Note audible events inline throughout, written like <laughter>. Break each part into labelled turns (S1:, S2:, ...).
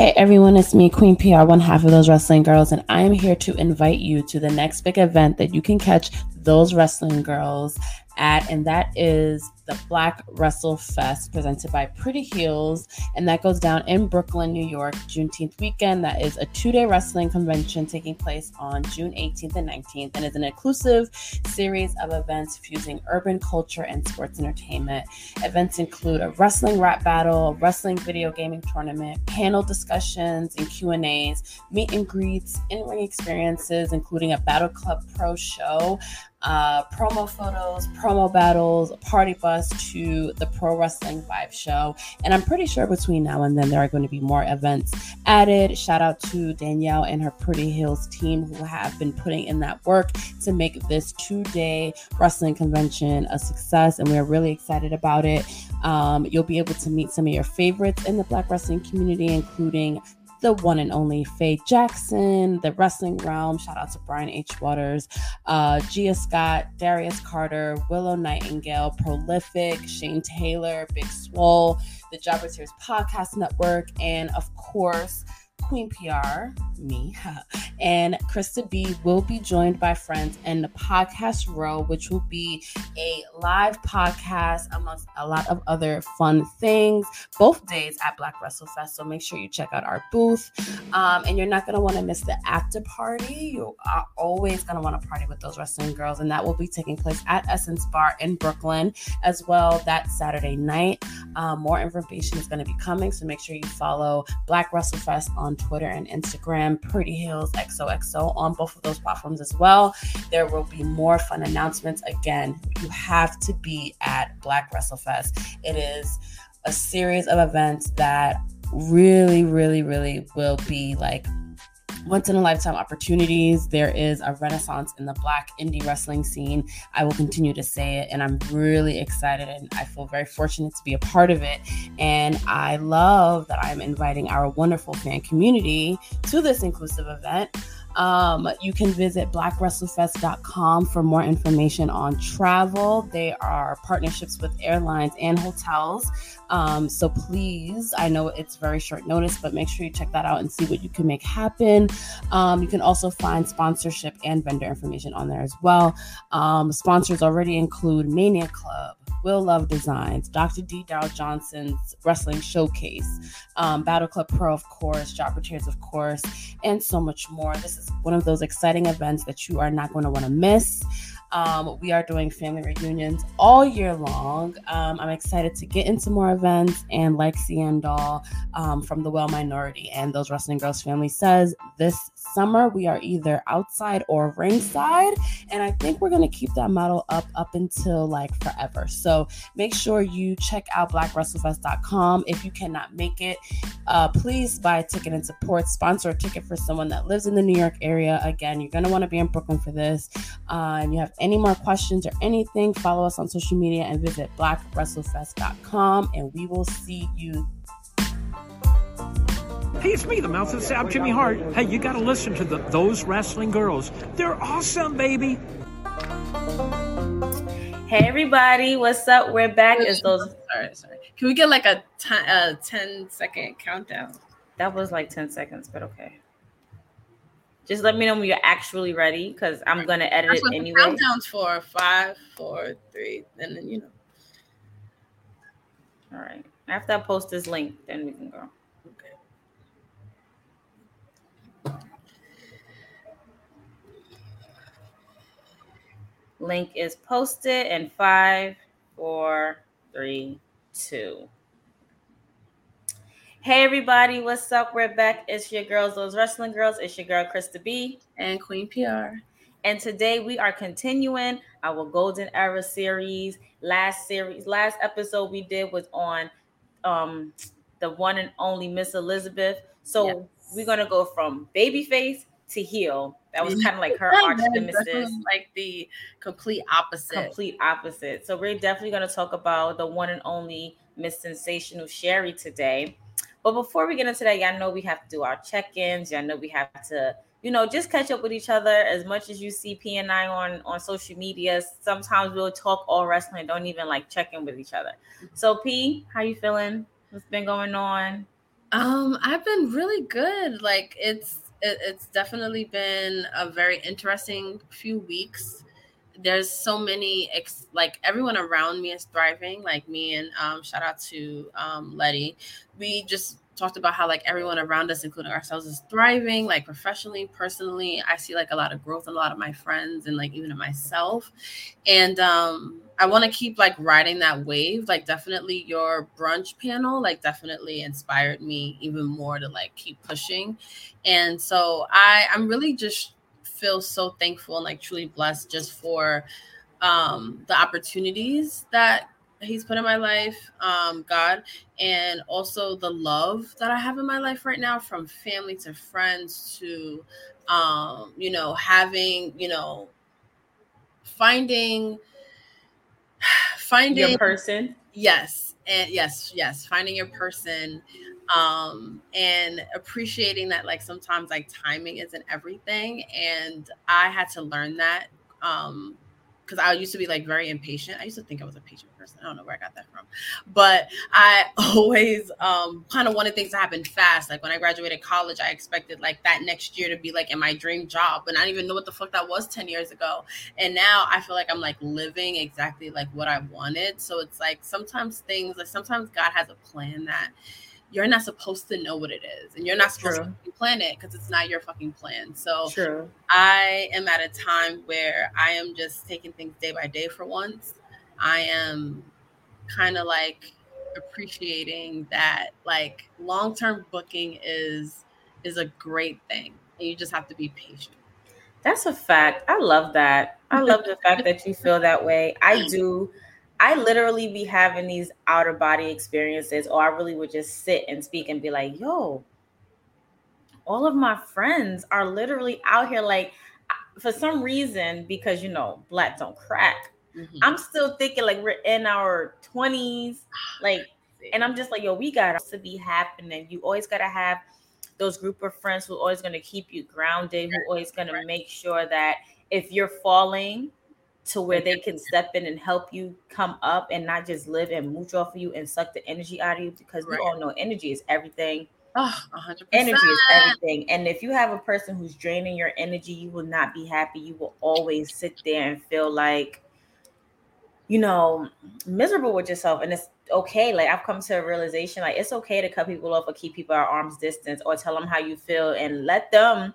S1: Hey everyone, it's me, Queen PR, one half of those wrestling girls, and I am here to invite you to the next big event that you can catch those wrestling girls at, and that is the Black Wrestle Fest presented by Pretty Heels. And that goes down in Brooklyn, New York, Juneteenth weekend. That is a two day wrestling convention taking place on June 18th and 19th, and is an inclusive series of events fusing urban culture and sports entertainment. Events include a wrestling rap battle, wrestling video gaming tournament, panel discussions and Q&As, meet and greets, in-ring experiences, including a Battle Club Pro show, uh, promo photos, promo battles, party bus to the Pro Wrestling Vibe show. And I'm pretty sure between now and then there are going to be more events added. Shout out to Danielle and her Pretty Heels team who have been putting in that work to make this two day wrestling convention a success. And we're really excited about it. Um, you'll be able to meet some of your favorites in the Black wrestling community, including the one and only Faye Jackson, the wrestling realm. Shout out to Brian H. Waters, uh, Gia Scott, Darius Carter, Willow Nightingale, Prolific, Shane Taylor, Big Swole, the Jobber Series Podcast Network, and of course, Queen PR, me, <laughs> and Krista B will be joined by friends in the podcast row, which will be a live podcast amongst a lot of other fun things, both days at Black Wrestle Fest. So make sure you check out our booth. Um, and you're not going to want to miss the after party. You are always going to want to party with those wrestling girls. And that will be taking place at Essence Bar in Brooklyn as well that Saturday night. Um, more information is going to be coming. So make sure you follow Black Wrestle Fest on Twitter and Instagram, Pretty Heels XOXO on both of those platforms as well. There will be more fun announcements. Again, you have to be at Black WrestleFest. It is a series of events that really, really, really will be like once in a lifetime opportunities. There is a renaissance in the black indie wrestling scene. I will continue to say it, and I'm really excited and I feel very fortunate to be a part of it. And I love that I'm inviting our wonderful fan community to this inclusive event. Um, you can visit blackwrestlefest.com for more information on travel. They are partnerships with airlines and hotels. Um, so please, I know it's very short notice, but make sure you check that out and see what you can make happen. Um, you can also find sponsorship and vendor information on there as well. Um, sponsors already include Mania Club, Will Love Designs, Dr. D. Dow Johnson's Wrestling Showcase, um, Battle Club Pro, of course, Jobber Tears, of course, and so much more. This is one of those exciting events that you are not going to want to miss. Um, we are doing family reunions all year long. Um, I'm excited to get into more events. And like CN Doll um, from the Well Minority and those Wrestling Girls family says, this summer we are either outside or ringside. And I think we're going to keep that model up up until like forever. So make sure you check out blackwrestlefest.com. If you cannot make it, uh, please buy a ticket and support. Sponsor a ticket for someone that lives in the New York area. Again, you're going to want to be in Brooklyn for this. Uh, and you have any more questions or anything, follow us on social media and visit blackwrestlefest.com. And we will see you
S2: Hey, it's me, the mouth of the South, Jimmy Hart. Hey, you got to listen to the, those wrestling girls. They're awesome, baby.
S3: Hey, everybody, what's up? We're back. It's those.
S4: Sorry, sorry. Can we get like a, t- a 10 second countdown?
S3: That was like 10 seconds, but okay. Just let me know when you're actually ready because I'm gonna edit
S4: That's
S3: it
S4: what
S3: anyway.
S4: The countdowns for five, four, three, and then you know.
S3: All right. After I post this link, then we can go. Link is posted in five, four, three, two. Hey everybody, what's up? We're back. It's your girls, those wrestling girls. It's your girl Krista B.
S4: And Queen PR.
S3: And today we are continuing our Golden Era series. Last series, last episode we did was on um the one and only Miss Elizabeth. So
S4: Yes.
S3: we're gonna go from babyface to heel. That was kind of like her arch nemesis.
S4: like the complete opposite.
S3: complete opposite. So we're definitely going to talk about the one and only Miss Sensational Sherri today. But before we get into that, y'all know we have to do our check-ins. Y'all know we have to, you know, just catch up with each other. As much as you see P and I on on social media, sometimes we'll talk all wrestling, don't even like check in with each other. So P, how you feeling? What's been going on?
S4: Um, I've been really good. Like it's it, it's definitely been a very interesting few weeks. There's so many ex- like everyone around me is thriving. Like me and um, shout out to um, Letty. We just talked about how like everyone around us, including ourselves, is thriving, like professionally, personally. I see like a lot of growth in a lot of my friends and like even in myself. And um I want to keep like riding that wave. Like definitely your brunch panel, like definitely inspired me even more to like keep pushing. And so I I'm really just feel so thankful and like truly blessed just for um the opportunities that he's put in my life, um, God, and also the love that I have in my life right now, from family to friends to, um, you know, having, you know, finding, finding
S3: Your person.
S4: Yes, and yes, yes, finding your person, um, and appreciating that. Like sometimes, like timing isn't everything, and I had to learn that. Um, because I used to be like very impatient. I used to think I was a patient person. I don't know where I got that from, but I <laughs> always um, kind of wanted things to happen fast. Like when I graduated college, I expected like that next year to be like in my dream job, but I didn't even know what the fuck that was ten years ago. And now I feel like I'm like living exactly like what I wanted. So it's like sometimes things like sometimes God has a plan that you're not supposed to know what it is and you're not supposed True. to plan it because it's not your fucking plan. So
S3: True.
S4: i am at a time where i am just taking things day by day for once. I am kind of like appreciating that like long-term booking is is a great thing and you just have to be patient.
S3: That's a fact. I love that. I love the fact that you feel that way. I <laughs> do I literally be having these outer body experiences, or I really would just sit and speak and be like, yo, all of my friends are literally out here. Like, for some reason, because you know, black don't crack, mm-hmm. I'm still thinking like we're in our 20s. <sighs> Like, and I'm just like, yo, we got to be happening. You always got to have those group of friends who always going to keep you grounded, who always going to make sure that if you're falling, to where they can <laughs> step in and help you come up and not just live and mooch off of you and suck the energy out of you because right. we all know energy is everything.
S4: Oh, 100%.
S3: Energy is everything. And if you have a person who's draining your energy, you will not be happy. You will always sit there and feel like, you know, miserable with yourself. And it's okay. Like I've come to a realization, like it's okay to cut people off or keep people at arm's distance or tell them how you feel and let them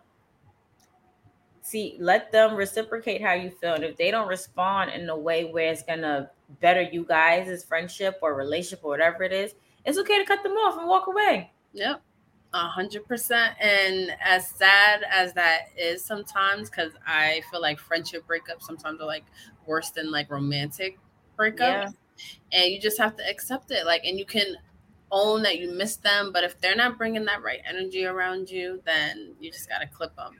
S3: see let them reciprocate how you feel and if they don't respond in a way where it's gonna better you guys' friendship or relationship or whatever it is it's okay to cut them off and walk away.
S4: Yep a hundred percent and as sad as that is sometimes because i feel like friendship breakups sometimes are like worse than like romantic breakups. Yeah. and you just have to accept it like and you can own that you miss them but if they're not bringing that right energy around you then you just got to clip them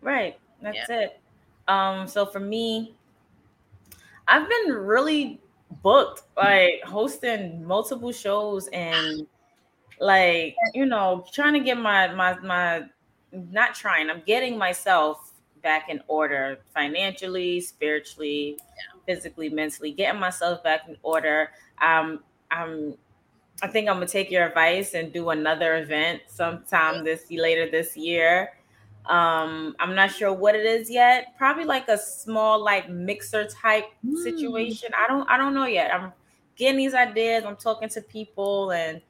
S3: right that's yeah. it. Um, so for me, I've been really booked, like hosting multiple shows and like you know trying to get my my my not trying i'm getting myself back in order financially spiritually yeah. physically mentally getting myself back in order um i'm i think i'm gonna take your advice and do another event sometime this later this year um i'm not sure what it is yet. Probably like a small like mixer type mm. situation. I don't i don't know yet. I'm getting these ideas. I'm talking to people and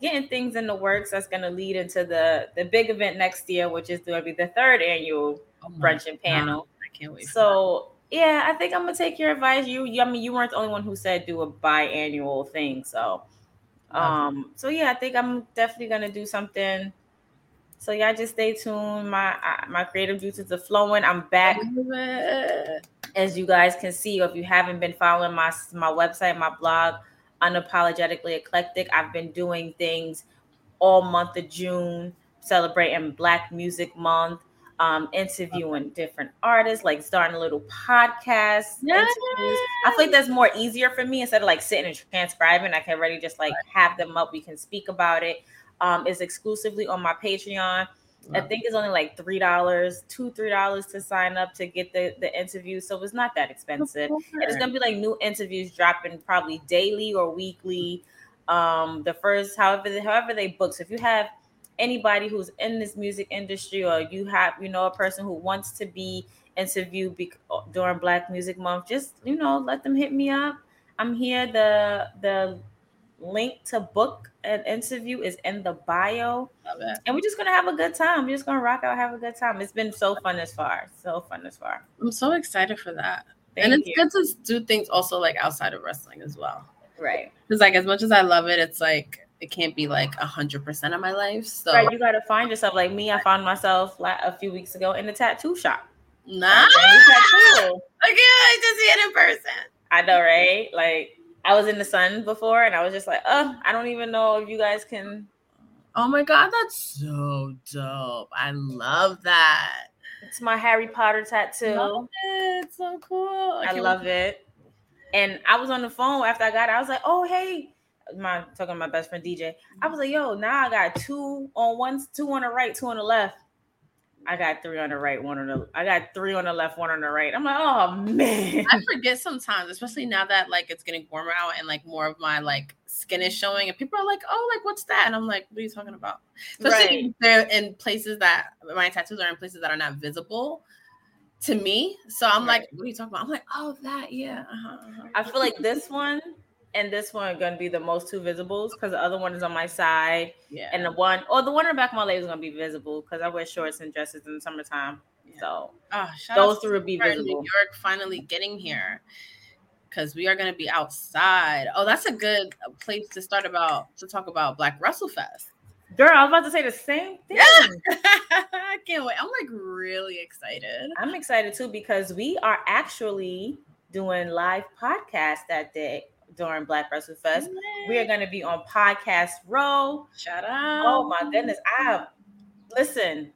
S3: getting things in the works that's going to lead into the the big event next year which is going to be the third annual oh brunch and panel.
S4: I can't wait
S3: so yeah i think i'm gonna take your advice. You, you i mean you weren't the only one who said do a biannual thing so um so yeah i think i'm definitely gonna do something so y'all just stay tuned. My my creative juices are flowing. I'm back. As you guys can see, or if you haven't been following my my website, my blog, unapologetically eclectic, I've been doing things all month of June, celebrating Black Music Month, um, interviewing different artists, like starting a little podcast.
S4: Yes.
S3: I feel like that's more easier for me instead of like sitting and transcribing. I can already just like have them up. We can speak about it um, is exclusively on my Patreon. Wow. I think it's only like three dollars, two three dollars to sign up to get the the interview. So it's not that expensive. And it's gonna be like new interviews dropping probably daily or weekly. Um, the first, however, however they book. So if you have anybody who's in this music industry, or you have, you know, a person who wants to be interviewed be- during Black Music Month, just you know, let them hit me up. I'm here. The the link to book an interview is in the bio. And we're just gonna have a good time. We're just gonna rock out, have a good time. It's been so fun this far. So fun this far.
S4: I'm so excited for that. Thank and it's you. good to do things also like outside of wrestling as well.
S3: Right.
S4: Because like as much as I love it, it's like it can't be like a hundred percent of my life. So
S3: right, you gotta find yourself. Like me, I found myself like a few weeks ago in the tattoo shop.
S4: Nice. Tattoo. <laughs> Okay, I just see it in person.
S3: I know, right? Like I was in the sun before, and I was just like, oh, I don't even know if you guys can.
S4: Oh my god, that's so dope! I love that.
S3: It's my Harry Potter tattoo.
S4: Love it. It's so cool.
S3: I, I love wait. it. And I was on the phone after I got it. I was like, oh hey, my talking to my best friend DJ. I was like, yo, now I got two on one, two on the right, two on the left. I got three on the right, one on the I got three on the left, one on the right. I'm like, oh man.
S4: I forget sometimes, especially now that like it's getting warmer out and like more of my like skin is showing, and people are like, oh, like what's that? And I'm like, what are you talking about? Especially right. they're in places that my tattoos are in places that are not visible to me. So I'm right. like, what are you talking about? I'm like, oh, that, yeah. Uh-huh,
S3: uh-huh. I feel like this one and this one are gonna be the most two visibles because the other one is on my side.
S4: Yeah.
S3: And the one or the one in the back of my leg is gonna be visible because I wear shorts and dresses in the summertime. Yeah. So
S4: oh,
S3: those three will be visible. New
S4: York finally getting here because we are gonna be outside. Oh, that's a good place to start about to talk about Black Wrestle Fest.
S3: Girl, I was about to say the same thing. Yeah. <laughs>
S4: I can't wait. I'm like really excited.
S3: I'm excited too because we are actually doing live podcast that day during Black Wrestle Fest. Yay. We are going to be on Podcast Row.
S4: Shout out.
S3: Oh my goodness. I listen.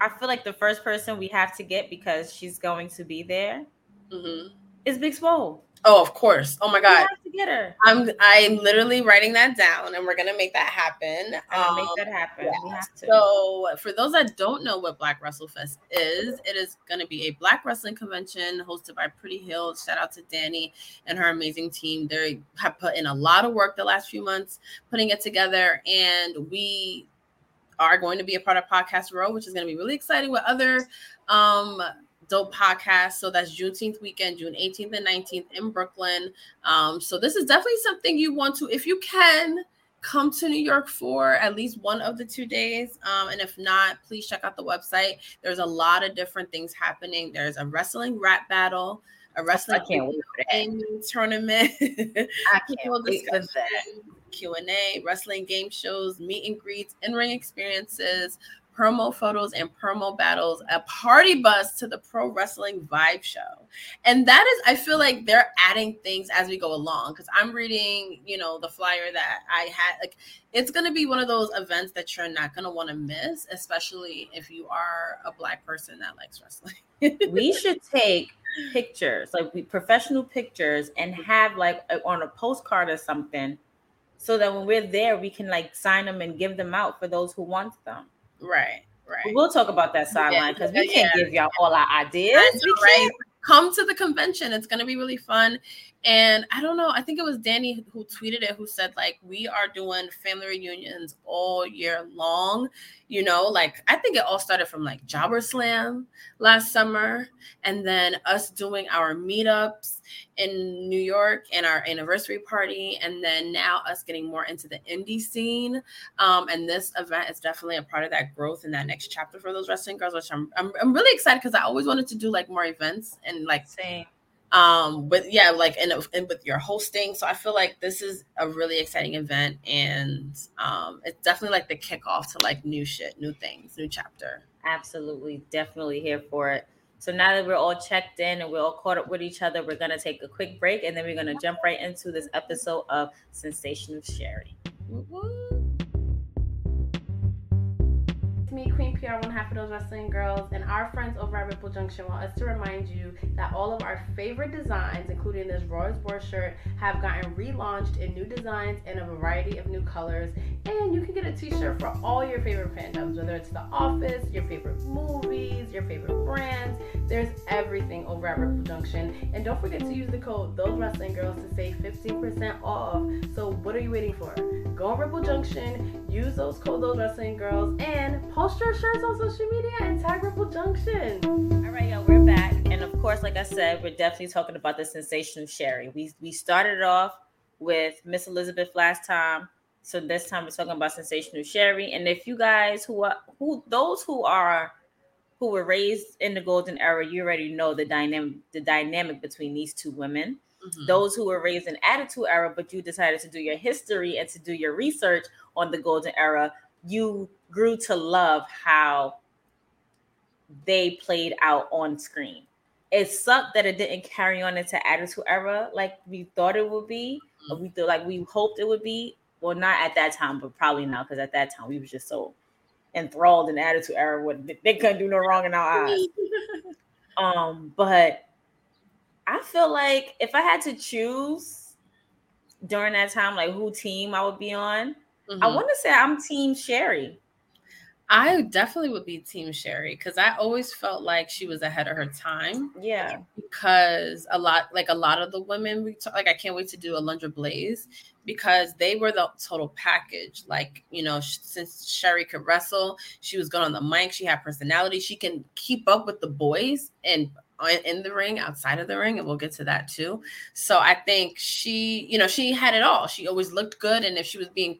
S3: I feel like the first person we have to get because she's going to be there mm-hmm. is Big Swole.
S4: Oh, of course. Oh my God.
S3: to get her.
S4: I'm I'm literally writing that down and we're gonna make that happen.
S3: Um, make that happen. Yeah. We have
S4: to. So for those that don't know what Black Wrestle Fest is, it is gonna be a black wrestling convention hosted by Pretty Hill. Shout out to Danny and her amazing team. They have put in a lot of work the last few months putting it together, and we are going to be a part of Podcast Row, which is going to be really exciting with other um dope podcast. So that's Juneteenth weekend, June 18th and 19th in Brooklyn. Um, so this is definitely something you want to, if you can, come to New York for at least one of the two days. Um, and if not, please check out the website. There's a lot of different things happening. There's a wrestling rap battle, a wrestling tournament.
S3: I can't wait for that.
S4: Q&A, <laughs> wrestling game shows, meet and greets, in-ring experiences, promo photos and promo battles, a party bus to the pro wrestling vibe show. And that is, I feel like they're adding things as we go along because I'm reading, you know, the flyer that I had. Like, it's going to be one of those events that you're not going to want to miss, especially if you are a Black person that likes wrestling. <laughs>
S3: we should take pictures, like professional pictures, and have like a, on a postcard or something so that when we're there, we can like sign them and give them out for those who want them.
S4: Right. Right.
S3: We'll talk about that sideline because we can't yeah. give y'all all our ideas.
S4: Right? Come to the convention. It's going to be really fun. And I don't know, I think it was Danny who tweeted it who said, like, we are doing family reunions all year long. You know, like, I think it all started from like Jobber Slam last summer, and then us doing our meetups in New York and our anniversary party, and then now us getting more into the indie scene. Um, and this event is definitely a part of that growth in that next chapter for those wrestling girls, which I'm, I'm, I'm really excited because I always wanted to do like more events and like,
S3: Same
S4: um but yeah like and, and with your hosting so i feel like this is a really exciting event and um it's definitely like the kickoff to like new shit new things new chapter.
S3: Absolutely definitely here for it. So now that we're all checked in and we're all caught up with each other we're going to take a quick break and then we're going to jump right into this episode of Sensational Sherri
S1: It's me, Queen PR, one half of those wrestling girls, and our friends over at Ripple Junction want us to remind you that all of our favorite designs, including this Royal Sport shirt, have gotten relaunched in new designs and a variety of new colors. And you can get a t-shirt for all your favorite fandoms, whether it's The Office, your favorite movies, your favorite brands. There's everything over at Ripple Junction. And don't forget to use the code Those Wrestling Girls to save 15% off. So what are you waiting for? Go on Ripple Junction, use those code Those Wrestling Girls, and post your shirts on social media and tag Ripple Junction.
S3: All right, y'all, we're back. And of course, like I said, we're definitely talking about the Sensational Sherri. We we started off with Miss Elizabeth last time. So this time we're talking about sensational Sherri. And if you guys who are who those who are who were raised in the golden era, you already know the dynamic the dynamic between these two women. Mm-hmm. Those who were raised in attitude era, but you decided to do your history and to do your research on the golden era, you grew to love how they played out on screen. It sucked that it didn't carry on into Attitude Era like we thought it would be. Mm-hmm. We thought like we hoped it would be. Well, not at that time, but probably now because at that time we was just so enthralled in Attitude Era. What they couldn't do no wrong in our eyes. <laughs> um, but I feel like if I had to choose during that time, like who team I would be on, mm-hmm. I want to say I'm Team Sherri.
S4: I definitely would be Team Sherri because I always felt like she was ahead of her time.
S3: Yeah.
S4: Because a lot, like a lot of the women we talk, like I can't wait to do Alundra Blayze because they were the total package. Like you know, since Sherri could wrestle, she was good on the mic. She had personality. She can keep up with the boys and in the ring, outside of the ring, and we'll get to that too. So I think she, you know, she had it all. She always looked good, and if she was being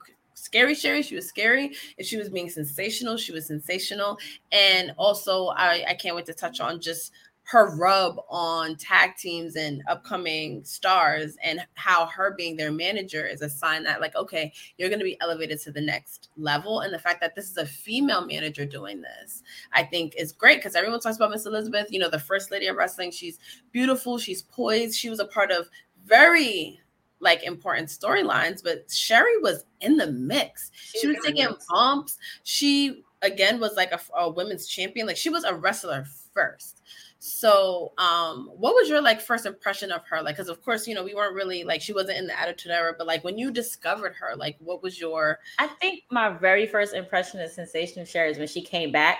S4: scary Sherri. she was scary. If she was being sensational, she was sensational. And also, I, I can't wait to touch on just her rub on tag teams and upcoming stars and how her being their manager is a sign that like okay you're going to be elevated to the next level and the fact that this is a female manager doing this i think is great because everyone talks about miss elizabeth you know the first lady of wrestling she's beautiful she's poised she was a part of very like important storylines but Sherri was in the mix she, she was taking bumps she again was like a, a women's champion like she was a wrestler first so, um, what was your like first impression of her? Like, because of course, you know, we weren't really like she wasn't in the attitude era, but like when you discovered her, like, what was your?
S3: I think my very first impression of Sensational Sherri is when she came back,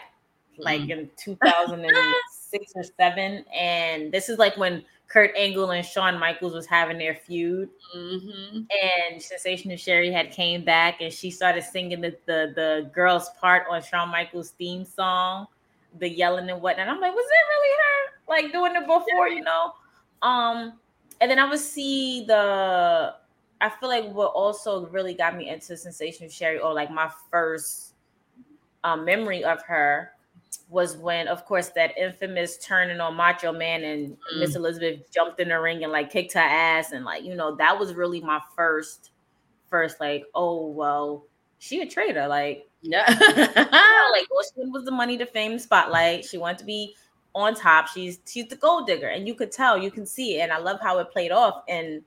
S3: like mm-hmm. in 2006 or seven, and this is like when Kurt Angle and Shawn Michaels was having their feud, mm-hmm. and Sensational Sherri had came back and she started singing the, the the girl's part on Shawn Michaels' theme song the yelling and whatnot. I'm like, was it really her? Like doing it before, you know? Um, and then I would see the I feel like what also really got me into Sensational Sherri, or like my first um, memory of her was when, of course, that infamous turning on Macho Man and mm. Miss Elizabeth jumped in the ring and like kicked her ass, and like you know that was really my first, first like, oh well, she a traitor, like yeah. <laughs> <laughs> like all she was the money, to fame, spotlight. She wanted to be on top. She's she's the gold digger. And you could tell, you can see it. And I love how it played off in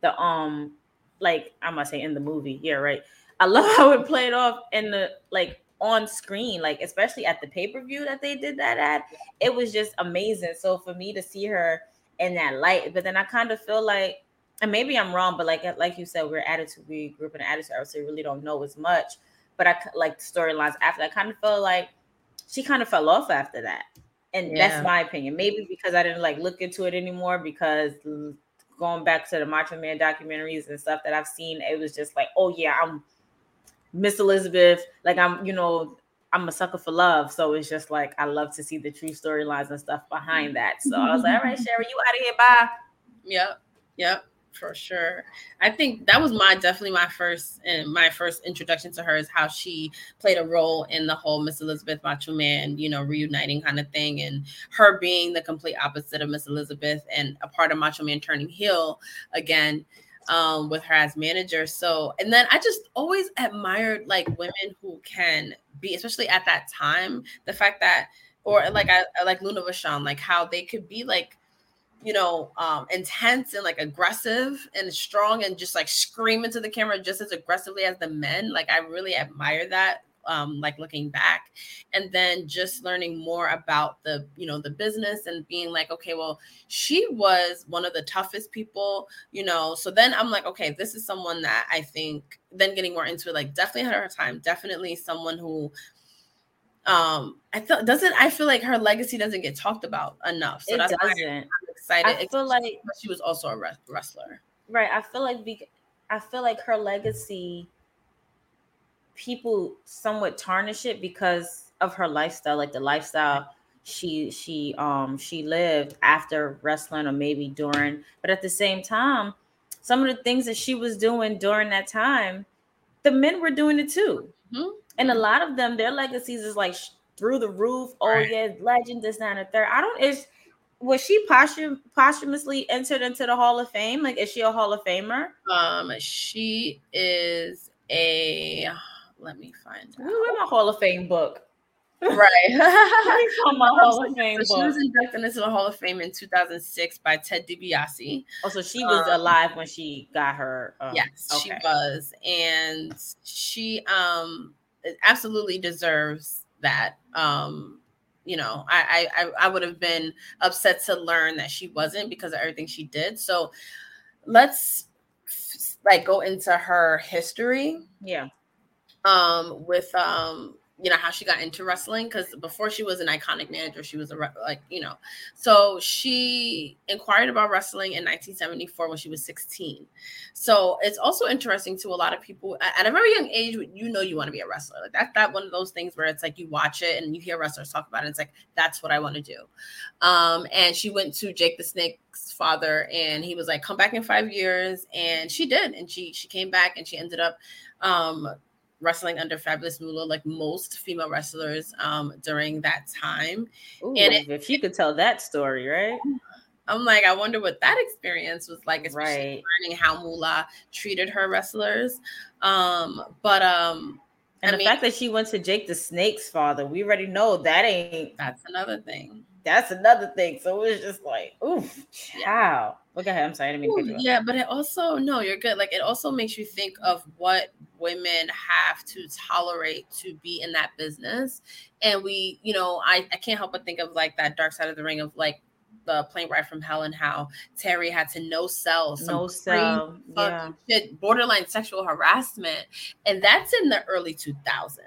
S3: the um like I must say in the movie. Yeah, right. I love <laughs> how it played off in the like on screen, like especially at the pay-per-view that they did that at. It was just amazing. So for me to see her in that light, but then I kind of feel like and maybe I'm wrong, but like like you said, we're attitude, we grew up in attitude, so we really don't know as much but I like the storylines after. I kind of felt like she kind of fell off after that, and yeah. that's my opinion. Maybe because I didn't like look into it anymore. Because going back to the Macho Man documentaries and stuff that I've seen, it was just like, oh yeah, I'm Miss Elizabeth. Like I'm, you know, I'm a sucker for love. So it's just like I love to see the true storylines and stuff behind mm-hmm. that. So I was like, all right, Sherri, you out of here, bye.
S4: Yep. Yep for sure. I think that was my definitely my first and my first introduction to her is how she played a role in the whole Miss Elizabeth Macho Man, you know, reuniting kind of thing, and her being the complete opposite of Miss Elizabeth and a part of Macho Man turning heel again um, with her as manager. So, and then I just always admired like women who can be, especially at that time, the fact that, or like I, like Luna Vachon, like how they could be like you know, um, intense and like aggressive and strong and just like scream into the camera just as aggressively as the men. Like I really admire that um, like looking back and then just learning more about the you know the business and being like okay well she was one of the toughest people you know? So then i'm like okay this is someone that i think then getting more into it like definitely had her time definitely someone who um i thought doesn't i feel like her legacy doesn't get talked about enough
S3: so it that's doesn't. i'm
S4: excited.
S3: I feel like
S4: she was also a wrestler.
S3: Right i feel like be- i feel like her legacy people somewhat tarnish it because of her lifestyle, like the lifestyle she she um she lived after wrestling or maybe during. But at the same time, some of the things that she was doing during that time, the men were doing it too. Mm-hmm. And a lot of them, their legacies is like through the roof. Oh right. yeah, legend, this, that, and the third. I don't is was she posthum- posthumously entered into the Hall of Fame? Like, is she a Hall of Famer?
S4: Um, she is a let me find out.
S3: Where's my Hall of Fame book?
S4: Right. <laughs>
S3: my <laughs> Hall of Fame
S4: so She was inducted into the Hall of Fame in 2006 by Ted DiBiase.
S3: Oh, so she was um, alive when she got her.
S4: Um, yes, okay. she was, and she um absolutely deserves that. Um, you know, I I I would have been upset to learn that she wasn't because of everything she did. So let's like go into her history.
S3: Yeah
S4: um, with um, you know how she got into wrestling because before she was an iconic manager she was a like you know. So she inquired about wrestling in 1974 when she was 16 so it's also interesting to a lot of people at a very young age you know you want to be a wrestler. Like that's that one of those things where it's like you watch it and you hear wrestlers talk about it it's like that's what i want to do. Um and she went to jake the snake's father and he was like come back in five years. And she did and she she came back and she ended up um wrestling under Fabulous Moolah, like most female wrestlers um, during that time.
S3: Ooh, and it, if you could tell that story, right?
S4: I'm like, I wonder what that experience was like, especially right. learning how Moolah treated her wrestlers. Um, but um,
S3: and I the mean, fact that she went to Jake the Snake's father, we already know that ain't.
S4: That's another thing.
S3: That's another thing. So it was just like, oof, wow. Look ahead. I'm sorry. I didn't mean
S4: Ooh, yeah, but it also no, you're good. Like it also makes you think of what women have to tolerate to be in that business. And we, you know, I, I can't help but think of like that dark side of the ring of like the plane ride from hell and how Terry had to no sell,
S3: no sell, yeah,
S4: shit, borderline sexual harassment, and that's in the early 2000s.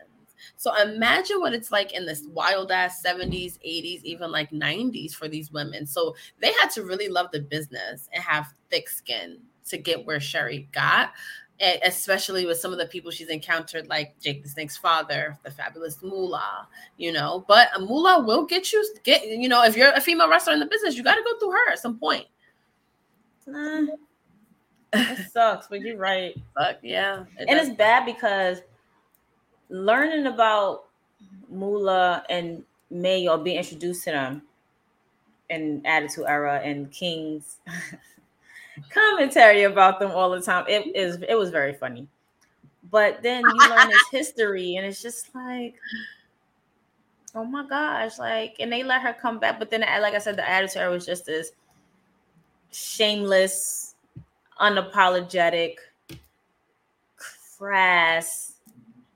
S4: So imagine what it's like in this wild ass 70s, 80s, even like 90s for these women. So they had to really love the business and have thick skin to get where Sherri got And especially with some of the people she's encountered, like Jake the Snake's father, the fabulous Moolah, you know. But a Moolah will get you, get you know, if you're a female wrestler in the business, you got to go through her at some point.
S3: Nah, it sucks, but you're right. <laughs>
S4: But yeah,
S3: it and does. it's bad because learning about Moolah and Mae or being introduced to them in Attitude Era and Kings <laughs> commentary about them all the time. It is it was very funny. But then you learn his history, and it's just like, oh my gosh, like, and they let her come back. But then, like I said, the Attitude Era was just this shameless, unapologetic, crass.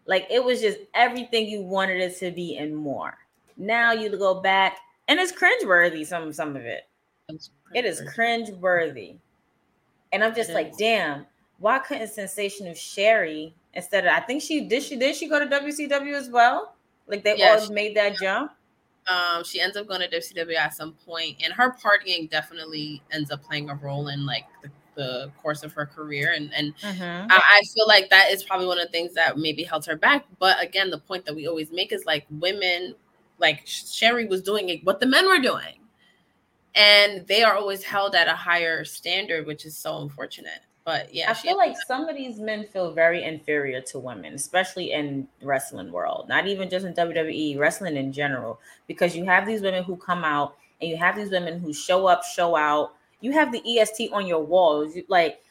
S3: Like it was just everything you wanted it to be and more. Now you go back, and it's cringeworthy. Some some of it. It is cringeworthy. And I'm just like, damn, why couldn't sensational Sherri instead of I think she did she did she go to WCW as well? Like they yeah, all she, made that jump.
S4: Um, she ends up going to WCW at some point, and her partying definitely ends up playing a role in like the, the course of her career. And and mm-hmm. I, I feel like that is probably one of the things that maybe held her back. But again, the point that we always make is like women, like Sherri was doing what the men were doing and they are always held at a higher standard, which is so unfortunate. But yeah,
S3: I feel like some of these men feel very inferior to women, especially in wrestling world. Not even just in WWE, wrestling in general, because you have these women who come out and you have these women who show up, show out. You have the EST on your walls, like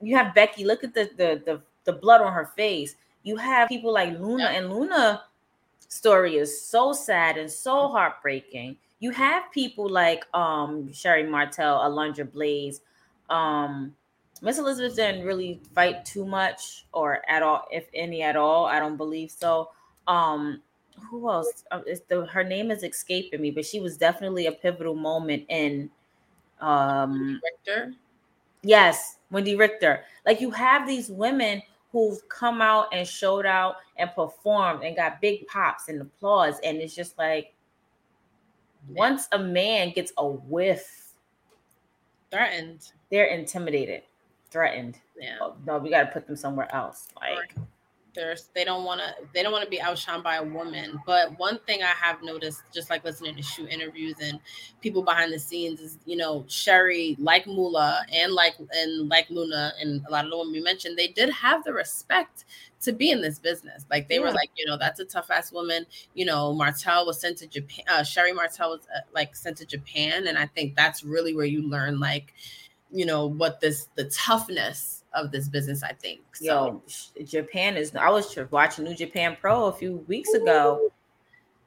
S3: you have Becky. Look at the the the, the blood on her face. You have people like Luna, yeah. and Luna story is so sad and so heartbreaking you have people like um Sherri Martel, Alundra Blayze. Um, Miss Elizabeth didn't really fight too much or at all, if any at all. I don't believe so. Um, who else? Uh, it's the her name is escaping me, but she was definitely a pivotal moment in um
S4: Richter.
S3: Yes, Wendi Richter. Like you have these women who've come out and showed out and performed and got big pops and applause. And it's just like once a man gets a whiff,
S4: threatened,
S3: they're intimidated, threatened.
S4: Yeah.
S3: Oh, no, we got to put them somewhere else. Like,
S4: there's they don't want to they don't want to be outshone by a woman. But one thing i have noticed just like listening to shoot interviews and people behind the scenes is you know Sherri like Moolah and like and like luna and a lot of the women we mentioned they did have the respect to be in this business. Like they yeah. were like you know that's a tough ass woman. You know martel was sent to japan uh, sherri martel was uh, like sent to japan and i think that's really where you learn like you know what this the toughness of this business, I think.
S3: So. Yo, Japan is. I was watching New Japan Pro a few weeks ago,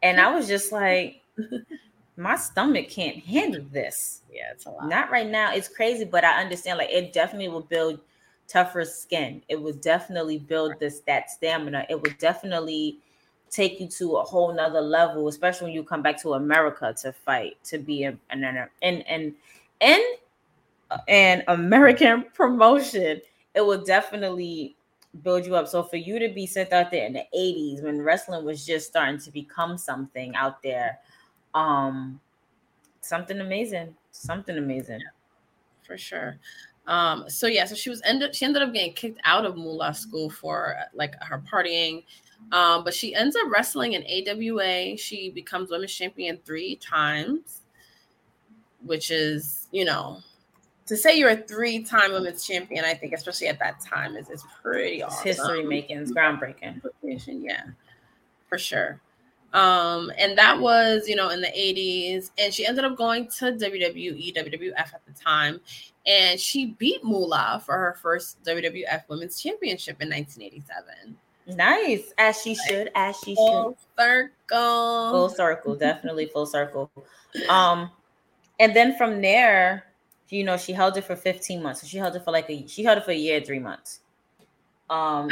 S3: and I was just like, <laughs> my stomach can't handle this.
S4: Yeah, it's a lot.
S3: Not right now. It's crazy, but I understand. Like, it definitely will build tougher skin. It would definitely build this that stamina. It would definitely take you to a whole nother level, especially when you come back to America to fight, to be an and and and an American <laughs> promotion it will definitely build you up. So for you to be sent out there in the 80s when wrestling was just starting to become something out there, um, something amazing, something amazing.
S4: For sure. Um, so yeah, so she was ended she ended up getting kicked out of Moolah school for like her partying. Um, but she ends up wrestling in AWA. She becomes women's champion three times, which is, you know, to say you're a three-time women's champion, I think, especially at that time, is is pretty awesome.
S3: History making, it's groundbreaking.
S4: Yeah, for sure. Um, and that was, you know, in the 80s. And she ended up going to WWE, WWF at the time. And she beat Moolah for her first WWF Women's Championship in 1987.
S3: Nice, as she should, as she should.
S4: full should. Circle,
S3: full circle, definitely full circle. Um, and then from there, you know, she held it for 15 months. So she held it for like a she held it for a year, three months. Um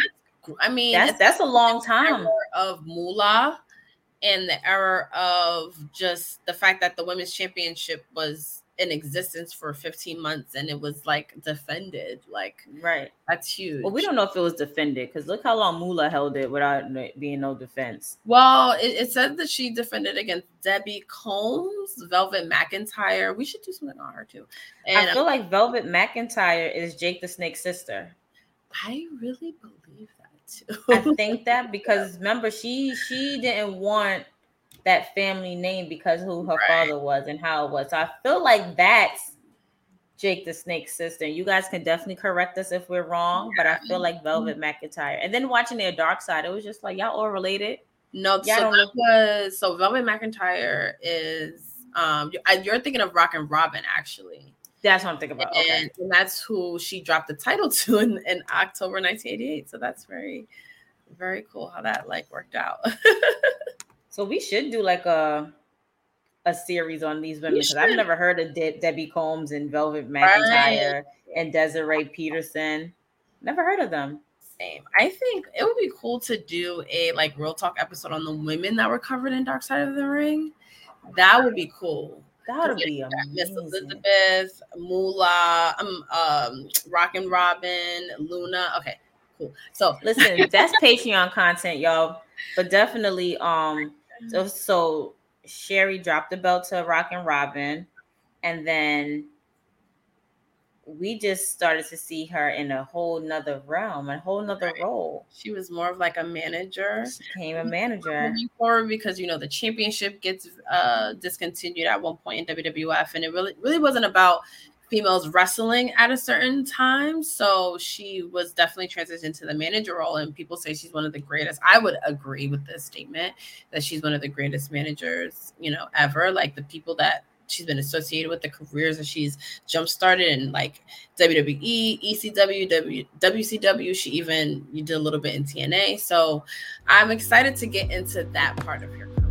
S4: I mean
S3: that's that's a long time
S4: of Moolah and the error of just the fact that the women's championship was in existence for 15 months and it was like defended. Like,
S3: right.
S4: That's huge.
S3: Well, we don't know if it was defended because look how long Moolah held it without being no defense.
S4: Well, it, it said that she defended against Debbie Combs, Velvet McIntyre. We should do something on her too.
S3: And I feel um, like Velvet McIntyre is Jake the Snake's sister.
S4: I really believe that too.
S3: I think that <laughs> because remember she she didn't want that family name because who her right. father was and how it was. So I feel like that's Jake the Snake's sister. You guys can definitely correct us if we're wrong, but I feel like Velvet McIntyre. And then watching their dark side, it was just like y'all all related.
S4: No, y'all so that was so Velvet McIntyre is um you're thinking of Rockin' Robin actually.
S3: That's what I'm thinking about.
S4: And, okay. and that's who she dropped the title to in, in October 1988. So that's very, very cool how that like worked out. <laughs>
S3: So we should do like a a series on these women because I've never heard of De- Debbie Combs and Velvet McIntyre right. and Desiree Peterson. Never heard of them.
S4: Same. I think it would be cool to do a like real talk episode on the women that were covered in Dark Side of the Ring. That would be cool.
S3: That would be amazing.
S4: Miss Elizabeth, Moolah, um, um, Rockin' Robin, Luna. Okay, cool. So
S3: listen, that's Patreon content, y'all. But definitely, um, so, so Sherri dropped the belt to Rockin' Robin, and then we just started to see her in a whole nother realm, a whole nother right. role.
S4: She was more of like a manager.
S3: She became a manager.
S4: Moving forward because you know the championship gets uh discontinued at one point in WWF, and it really really wasn't about females wrestling at a certain time. So she was definitely transitioned to the manager role. And people say she's one of the greatest. I would agree with this statement that she's one of the greatest managers, you know, ever. Like the people that she's been associated with, the careers that she's jump started in like WWE, ECW, w, WCW. She even you did a little bit in TNA. So I'm excited to get into that part of her career.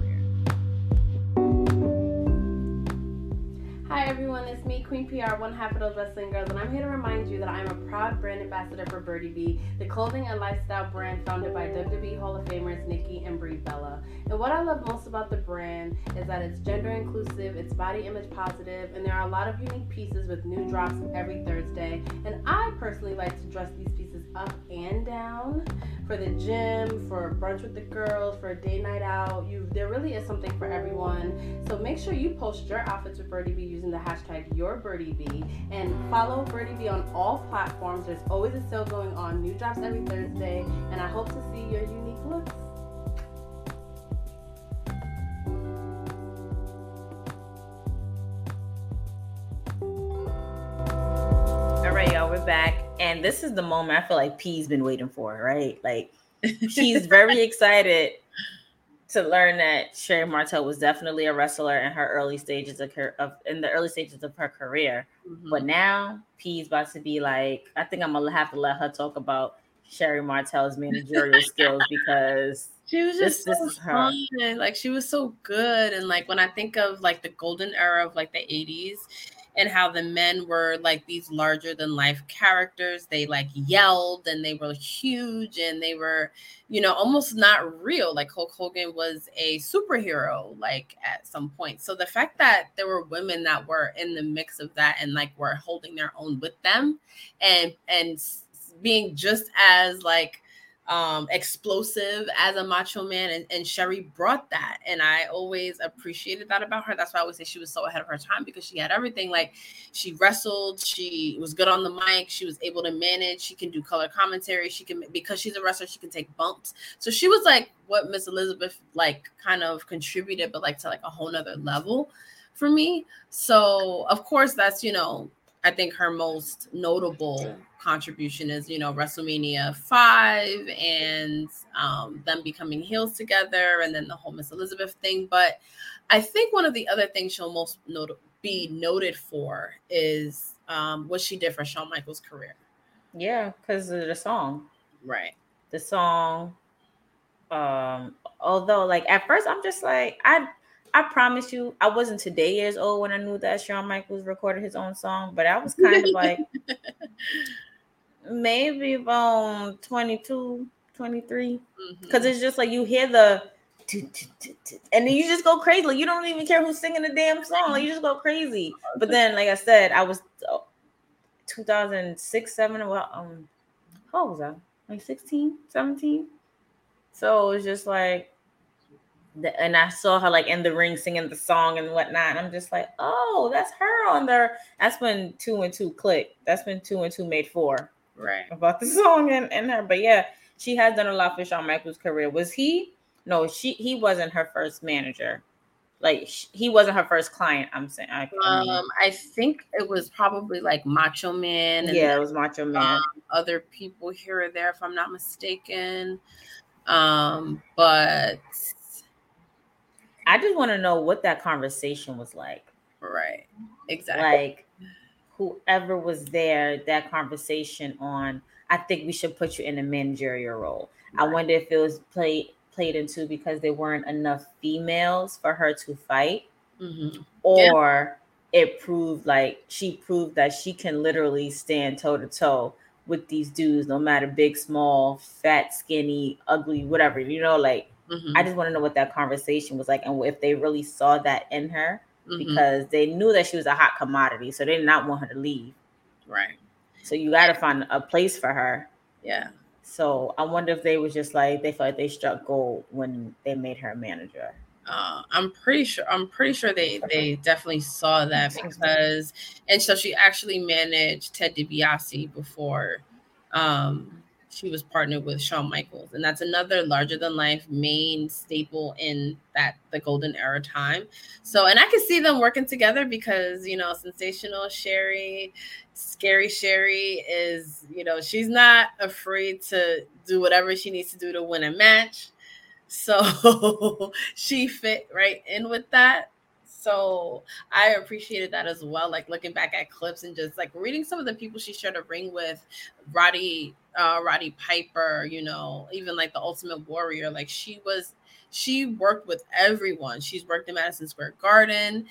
S5: Everyone, it's me, Queen PR, one half of those wrestling girls, and I'm here to remind you that I'm a proud brand ambassador for Birdie B, the clothing and lifestyle brand founded by WWE Hall of Famers Nikki and Brie Bella. And what I love most about the brand is that it's gender inclusive, it's body image positive, and there are a lot of unique pieces with new drops every Thursday. And I personally like to dress these pieces up and down for the gym, for brunch with the girls, for a day night out. You there really is something for everyone. So make sure you post your outfits with Birdie Bee using the hashtag YourBirdieBee and follow Birdie Bee on all platforms. There's always a sale going on. New drops every Thursday, and I hope to see your unique looks.
S3: All right, y'all, we're back. And this is the moment I feel like P's been waiting for, right? Like <laughs> she's very excited to learn that Sherri Martel was definitely a wrestler in her early stages of her of in the early stages of her career. Mm-hmm. But now P's about to be like, I think I'm gonna have to let her talk about Sherri Martel's managerial <laughs> skills because
S4: she was just this, so this fun. Like she was so good. And like when I think of like the golden era of like the 80s, and how the men were like these larger than life characters. They like yelled and they were huge and they were, you know, almost not real. Like Hulk Hogan was a superhero, like at some point. So the fact that there were women that were in the mix of that and like were holding their own with them and and being just as like um, explosive as a macho man, and, and Sherri brought that, and I always appreciated that about her. That's why I always say she was so ahead of her time because she had everything. Like she wrestled, she was good on the mic, she was able to manage, she can do color commentary, she can because she's a wrestler, she can take bumps. So she was like what Miss Elizabeth like kind of contributed, but like to like a whole nother level for me. So of course that's you know I think her most notable contribution is, you know, WrestleMania 5 and um, them becoming heels together and then the whole Miss Elizabeth thing. But I think one of the other things she'll most not- be noted for is um, what she did for Shawn Michaels' career.
S3: Yeah, because of the song.
S4: Right.
S3: The song. Um, although, like, at first, I'm just like, I I promise you, I wasn't today years old when I knew that Shawn Michaels recorded his own song, but I was kind of like <laughs> maybe about 22, 23. Because mm-hmm. it's just like you hear the and then you just go crazy. Like you don't even care who's singing the damn song. Like you just go crazy. But then, like I said, I was uh, 2006, 7. Well, um, how was I? Like 16, 17. So it was just like and I saw her like in the ring singing the song and whatnot. And I'm just like, oh, that's her on there. That's when two and two clicked. That's when two and two made four.
S4: Right.
S3: About the <laughs> song and, and her. But yeah, she has done a lot for Shawn Michaels' career. Was he? No, she he wasn't her first manager. Like he wasn't her first client. I'm saying. I,
S4: I mean, um, I think it was probably like Macho Man.
S3: yeah, then, it was Macho Man. Um,
S4: other people here or there, if I'm not mistaken. Um, but
S3: I just want to know what that conversation was like.
S4: Right. Exactly.
S3: Like whoever was there, that conversation on, I think we should put you in a managerial role. Right. I wonder if it was played played into because there weren't enough females for her to fight, mm-hmm. or yeah. it proved like she proved that she can literally stand toe to toe with these dudes, no matter big, small, fat, skinny, ugly, whatever. You know, like Mm-hmm. I just want to know what that conversation was like and if they really saw that in her mm-hmm. because they knew that she was a hot commodity. So they did not want her to leave.
S4: Right.
S3: So you got to find a place for her.
S4: Yeah.
S3: So I wonder if they was just like they felt like they struck gold when they made her a manager.
S4: Uh, I'm pretty sure. I'm pretty sure they they definitely saw that because, and so she actually managed Ted DiBiase before um, she was partnered with Shawn Michaels, and that's another larger than life main staple in that the golden era time. So, and I can see them working together because you know, sensational Sherri, scary Sherri is you know she's not afraid to do whatever she needs to do to win a match. So <laughs> she fit right in with that. So I appreciated that as well. Like looking back at clips and just like reading some of the people she shared a ring with, Roddy, uh, Roddy Piper, you know, even like the Ultimate Warrior. Like she was, she worked with everyone. She's worked in Madison Square Garden.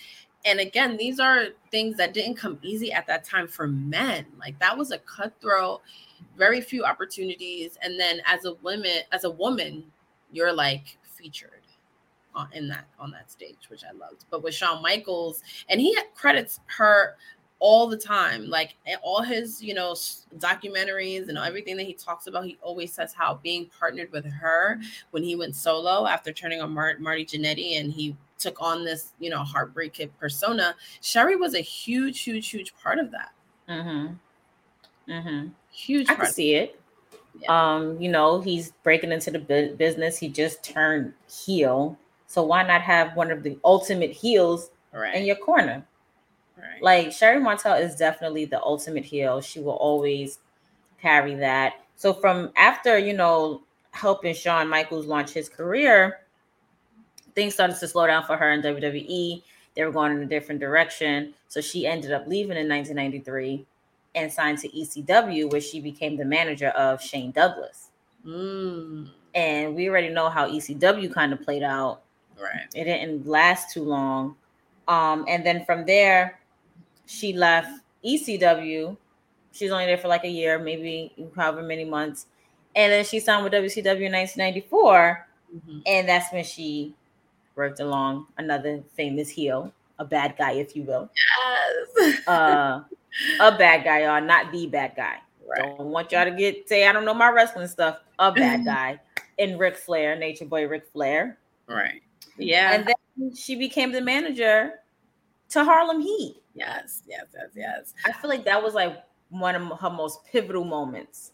S4: and again, these are things that didn't come easy at that time for men. Like that was a cutthroat, very few opportunities. And then as a woman, as a woman, you're like featured on, in that on that stage, which I loved. But with Shawn Michaels, and he credits her all the time like all his you know documentaries and everything that he talks about he always says how being partnered with her when he went solo after turning on Mar- marty Jannetty and he took on this you know heartbreak kid persona Sherri was a huge huge huge part of that.
S3: Mm-hmm. Mm-hmm.
S4: Huge
S3: i can see it. Yeah. um you know he's breaking into the bu- business. He just turned heel so why not have one of the ultimate heels right. in your corner Right. Like Sherri Martel is definitely the ultimate heel. She will always carry that. So from after, you know, helping Shawn Michaels launch his career, things started to slow down for her in WWE. They were going in a different direction. So she ended up leaving in 1993 and signed to ECW, where she became the manager of Shane Douglas. Mm. And we already know how ECW kind of played out.
S4: Right.
S3: It didn't last too long. Um, and then from there, she left ECW. She's only there for like a year, maybe however many months. And then she signed with WCW in 1994. Mm-hmm. And that's when she worked along another famous heel, a bad guy, if you will.
S4: Yes.
S3: uh, a bad guy, y'all, not the bad guy.
S4: Right.
S3: Don't want y'all to get say I don't know my wrestling stuff. A bad <laughs> guy in Ric Flair, Nature Boy Ric Flair.
S4: Right. Yeah.
S3: And then she became the manager to Harlem Heat.
S4: Yes, yes, yes, yes.
S3: I feel like that was like one of her most pivotal moments.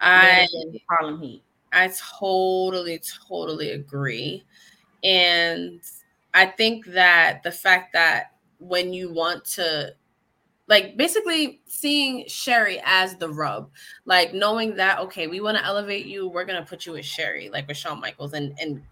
S4: I
S3: Harlem Heat.
S4: I totally, totally agree. And I think that the fact that when you want to like basically seeing Sherri as the rub, like knowing that okay, we want to elevate you, we're gonna put you with Sherri, like with Shawn Michaels, and and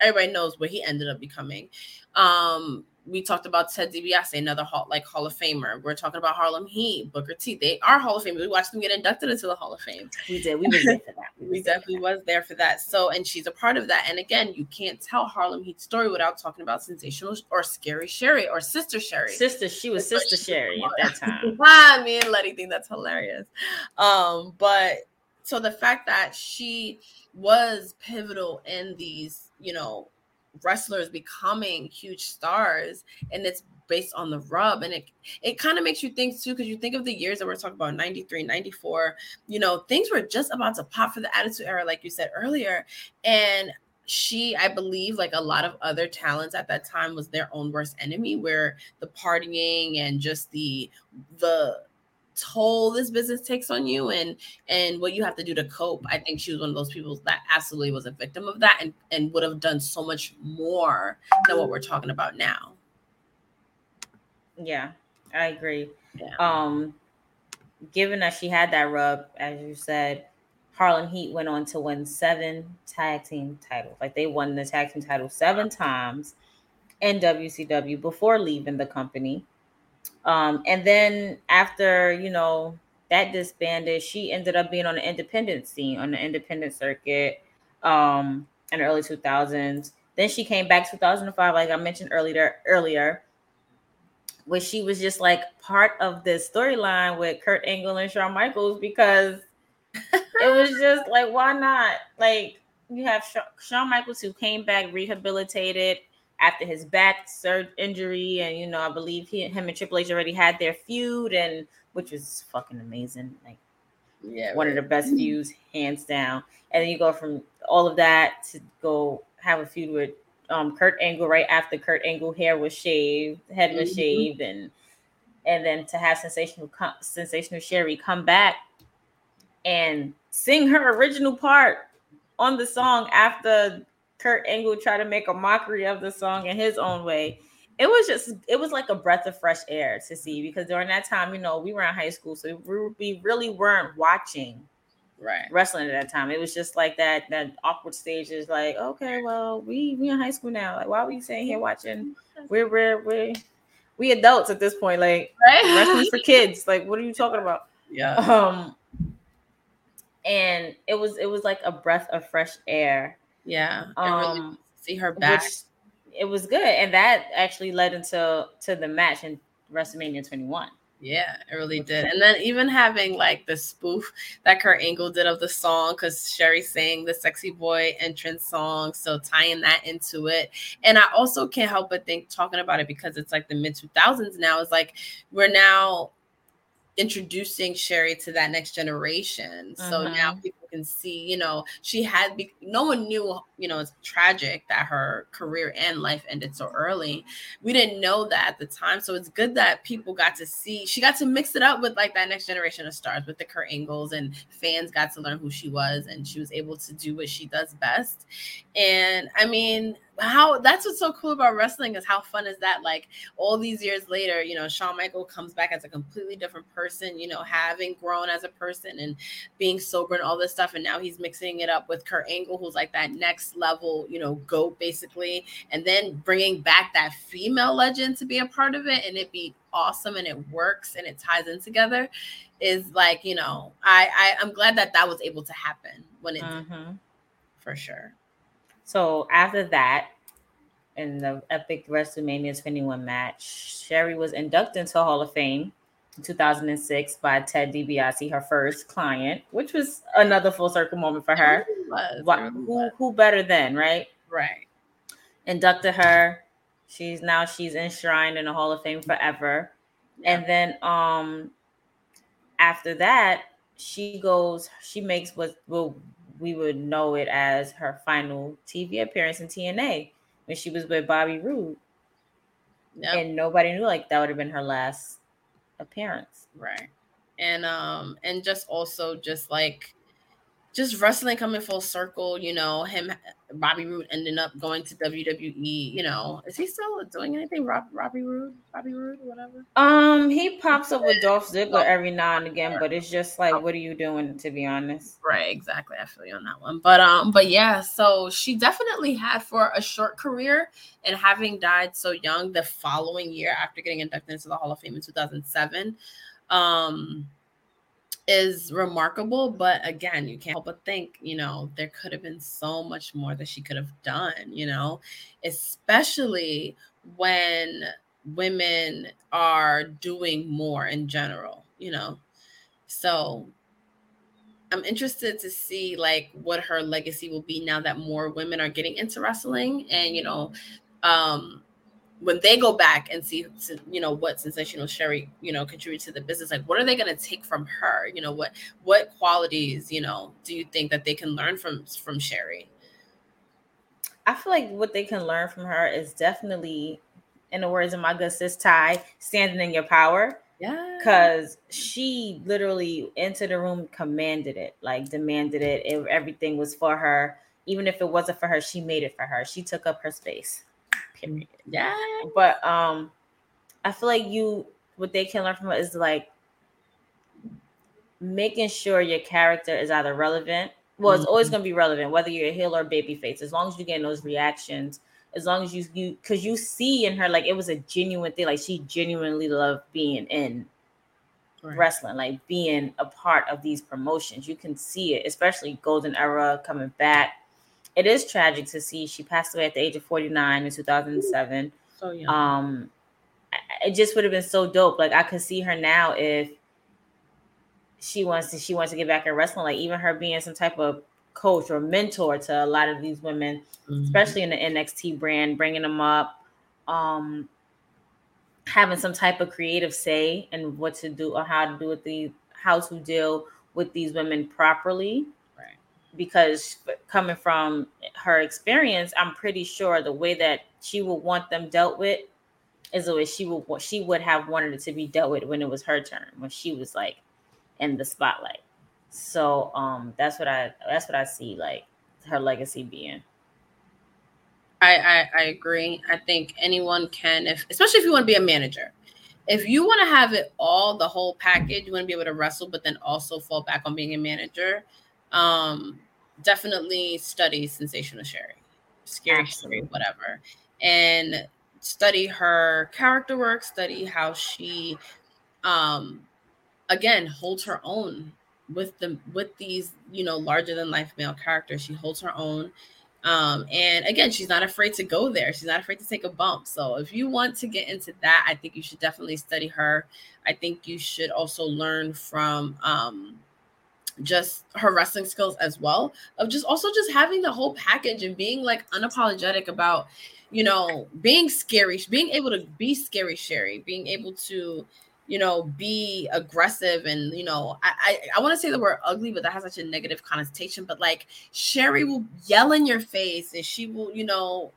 S4: everybody knows what he ended up becoming. Um, we talked about Ted DiBiase, another hall, like Hall of Famer. We're talking about Harlem Heat, Booker T. They are Hall of Famers. We watched them get inducted into the Hall of Fame.
S3: We did. We were there for that. <laughs>
S4: We, we definitely was there for that. So, and she's a part of that. And again, you can't tell Harlem Heat's story without talking about sensational or scary Sherri or Sister Sherri.
S3: Sister, she was that's Sister Sherri at that time. <laughs>
S4: me and Letty think that's hilarious. Um, but so the fact that she was pivotal in these, you know, wrestlers becoming huge stars and it's based on the rub and it it kind of makes you think too because you think of the years that we're talking about 93 94 you know things were just about to pop for the attitude era like you said earlier and she i believe like a lot of other talents at that time was their own worst enemy where the partying and just the the toll this business takes on you and and what you have to do to cope. I think she was one of those people that absolutely was a victim of that and and would have done so much more than what we're talking about now.
S3: Yeah i agree. Yeah. um given that she had that rub as you said harlem heat went on to win seven tag team titles. Like they won the tag team title seven times in wcw before leaving the company um, and then after, you know, that disbanded, she ended up being on the independent scene, on the independent circuit um, in the early 2000s. Then she came back 2005, like I mentioned earlier, earlier, where she was just like part of this storyline with Kurt Angle and Shawn Michaels because <laughs> it was just like, why not? Like you have Shawn Michaels who came back rehabilitated after his back surge injury, and you know, I believe he, him and Triple H already had their feud, and which was fucking amazing, like
S4: yeah,
S3: one right. of the best feuds, hands down. And then you go from all of that to go have a feud with um, Kurt Angle right after Kurt Angle hair was shaved, head was mm-hmm. shaved, and and then to have sensational sensational Sherri come back and sing her original part on the song after Kurt Angle tried to make a mockery of the song in his own way. It was just, it was like a breath of fresh air to see because during that time, you know, we were in high school, so we really weren't watching
S4: right
S3: wrestling at that time. It was just like that that awkward stage is like, okay, well, we we in high school now. Like, why are we sitting here watching? We're we're we we adults at this point. Like, right? wrestling's for kids. Like, what are you talking about?
S4: Yeah.
S3: Um. And it was it was like a breath of fresh air
S4: yeah. Um, really see her back. Which,
S3: it was good, and that actually led into to the match in WrestleMania 21.
S4: Yeah, it really did. And then even having like the spoof that Kurt Angle did of the song, because Sherri sang the sexy boy entrance song. So tying that into it. And I also can't help but think talking about it because it's like the mid 2000s now, is like we're now introducing Sherri to that next generation. So uh-huh. now people can see, you know, she had be- no one knew, you know, it's tragic that her career and life ended so early. We didn't know that at the time. So it's good that people got to see, she got to mix it up with like that next generation of stars with the Kurt Angles and fans got to learn who she was and she was able to do what she does best. And I mean, how that's what's so cool about wrestling is how fun is that like all these years later you know Shawn Michael comes back as a completely different person you know having grown as a person and being sober and all this stuff. And now he's mixing it up with Kurt Angle who's like that next level you know goat basically. And then bringing back that female legend to be a part of it and it be awesome and it works and it ties in together is like you know I, I I'm glad that that was able to happen when it mm-hmm. for sure
S3: so after that, in the epic WrestleMania 21 match, Sherri was inducted into Hall of Fame in 2006 by Ted DiBiase, her first client, which was another full circle moment for her. Really who, who better than, right?
S4: Right.
S3: Inducted her. She's now she's enshrined in the Hall of Fame forever. Yeah. And then um after that, she goes, she makes what will we would know it as her final TV appearance in TNA when she was with Bobby Roode. Yep. And nobody knew like that would have been her last appearance.
S4: Right. And um and just also just like just wrestling coming full circle, you know, him Bobby Roode ending up going to WWE, you know. Is he still doing anything? Rob, Robbie Roode? Bobby Roode or whatever?
S3: Um, he pops up with Dolph Ziggler every now and again, but it's just like, what are you doing to be honest?
S4: Right, exactly. I feel you on that one. But um, but yeah, so she definitely had for a short career and having died so young the following year after getting inducted into the Hall of Fame in 2007. Um is remarkable but again you can't help but think you know there could have been so much more that she could have done you know? Especially when women are doing more in general you know? So i'm interested to see like what her legacy will be now that more women are getting into wrestling and you know um when they go back and see you know what sensational sherri you know contribute to the business like what are they going to take from her? You know what what qualities you know do you think that they can learn from from sherri
S3: i feel like what they can learn from her is definitely in the words of my good sis ty standing in your power.
S4: Yeah.
S3: Because she literally entered the room commanded it like demanded it. it everything was for her. Even if it wasn't for her she made it for her. She took up her space
S4: period. Yeah.
S3: But um I feel like you what they can learn from it is like making sure your character is either relevant. Well, it's mm-hmm. always gonna be relevant, whether you're a heel or baby face, as long as you're getting those reactions, as long as you you because you see in her like it was a genuine thing, like she genuinely loved being in right. wrestling, like being a part of these promotions. You can see it, especially Golden Era coming back it is tragic to see she passed away at the age of 49 in 2007. So young. Um, it just would have been so dope. Like I could see her now if she wants to she wants to get back in wrestling. Like even her being some type of coach or mentor to a lot of these women, mm-hmm. especially in the NXT brand, bringing them up, um, having some type of creative say and what to do or how to do with the how to deal with these women properly because coming from her experience, I'm pretty sure the way that she would want them dealt with is the way she would she would have wanted it to be dealt with when it was her turn, when she was like in the spotlight. So um that's what I that's what I see like her legacy being.
S4: I, I, I agree. I think anyone can, if especially if you want to be a manager, if you want to have it all, the whole package, you want to be able to wrestle, but then also fall back on being a manager. Um, definitely study sensational Sherri, scary Absolutely. Sherri, whatever, and study her character work, study how she, um, again holds her own with the with these you know larger than life male characters. She holds her own. Um, and again, she's not afraid to go there. She's not afraid to take a bump. So if you want to get into that, I think you should definitely study her. I think you should also learn from um, just her wrestling skills as well of just also just having the whole package and being like unapologetic about you know being scary being able to be scary sherri being able to you know be aggressive and you know i i, I want to say the word ugly but that has such a negative connotation but like sherri will yell in your face and she will you know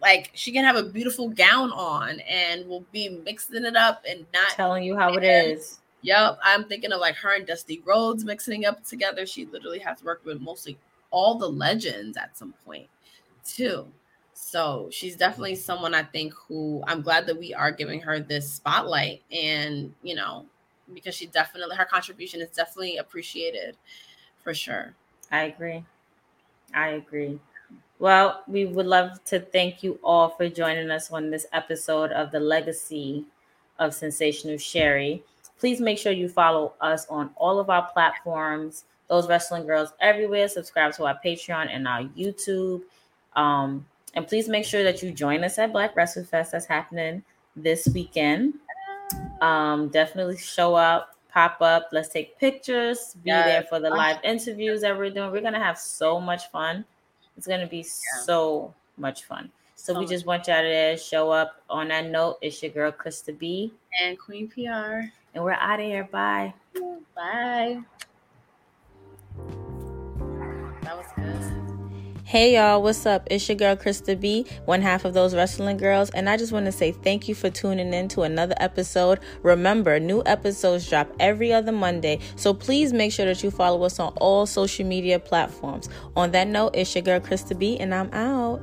S4: like she can have a beautiful gown on and will be mixing it up and not
S3: telling you how it is
S4: Yep, I'm thinking of like her and Dusty Rhodes mixing up together. She literally has worked with mostly all the legends at some point, too. So she's definitely someone I think who I'm glad that we are giving her this spotlight, and you know, because she definitely her contribution is definitely appreciated, for sure.
S3: I agree. I agree. Well, we would love to thank you all for joining us on this episode of the Legacy of Sensational Sherri. Please make sure you follow us on all of our platforms, those wrestling girls everywhere. Subscribe to our Patreon and our YouTube. Um, and please make sure that you join us at Black Wrestle Fest that's happening this weekend. Um, definitely show up, pop up, let's take pictures, be yes. there for the live interviews that we're doing. We're gonna have so much fun. It's gonna be yeah. so much fun. So, so we just want y'all to show up. On that note, it's your girl Krista B
S4: and Queen PR.
S3: And we're out of here. Bye.
S4: Bye. That was good.
S3: Hey y'all, what's up? It's your girl Krista B, one half of those wrestling girls, and I just want to say thank you for tuning in to another episode. Remember, new episodes drop every other Monday, so please make sure that you follow us on all social media platforms. On that note, it's your girl Krista B, and I'm out.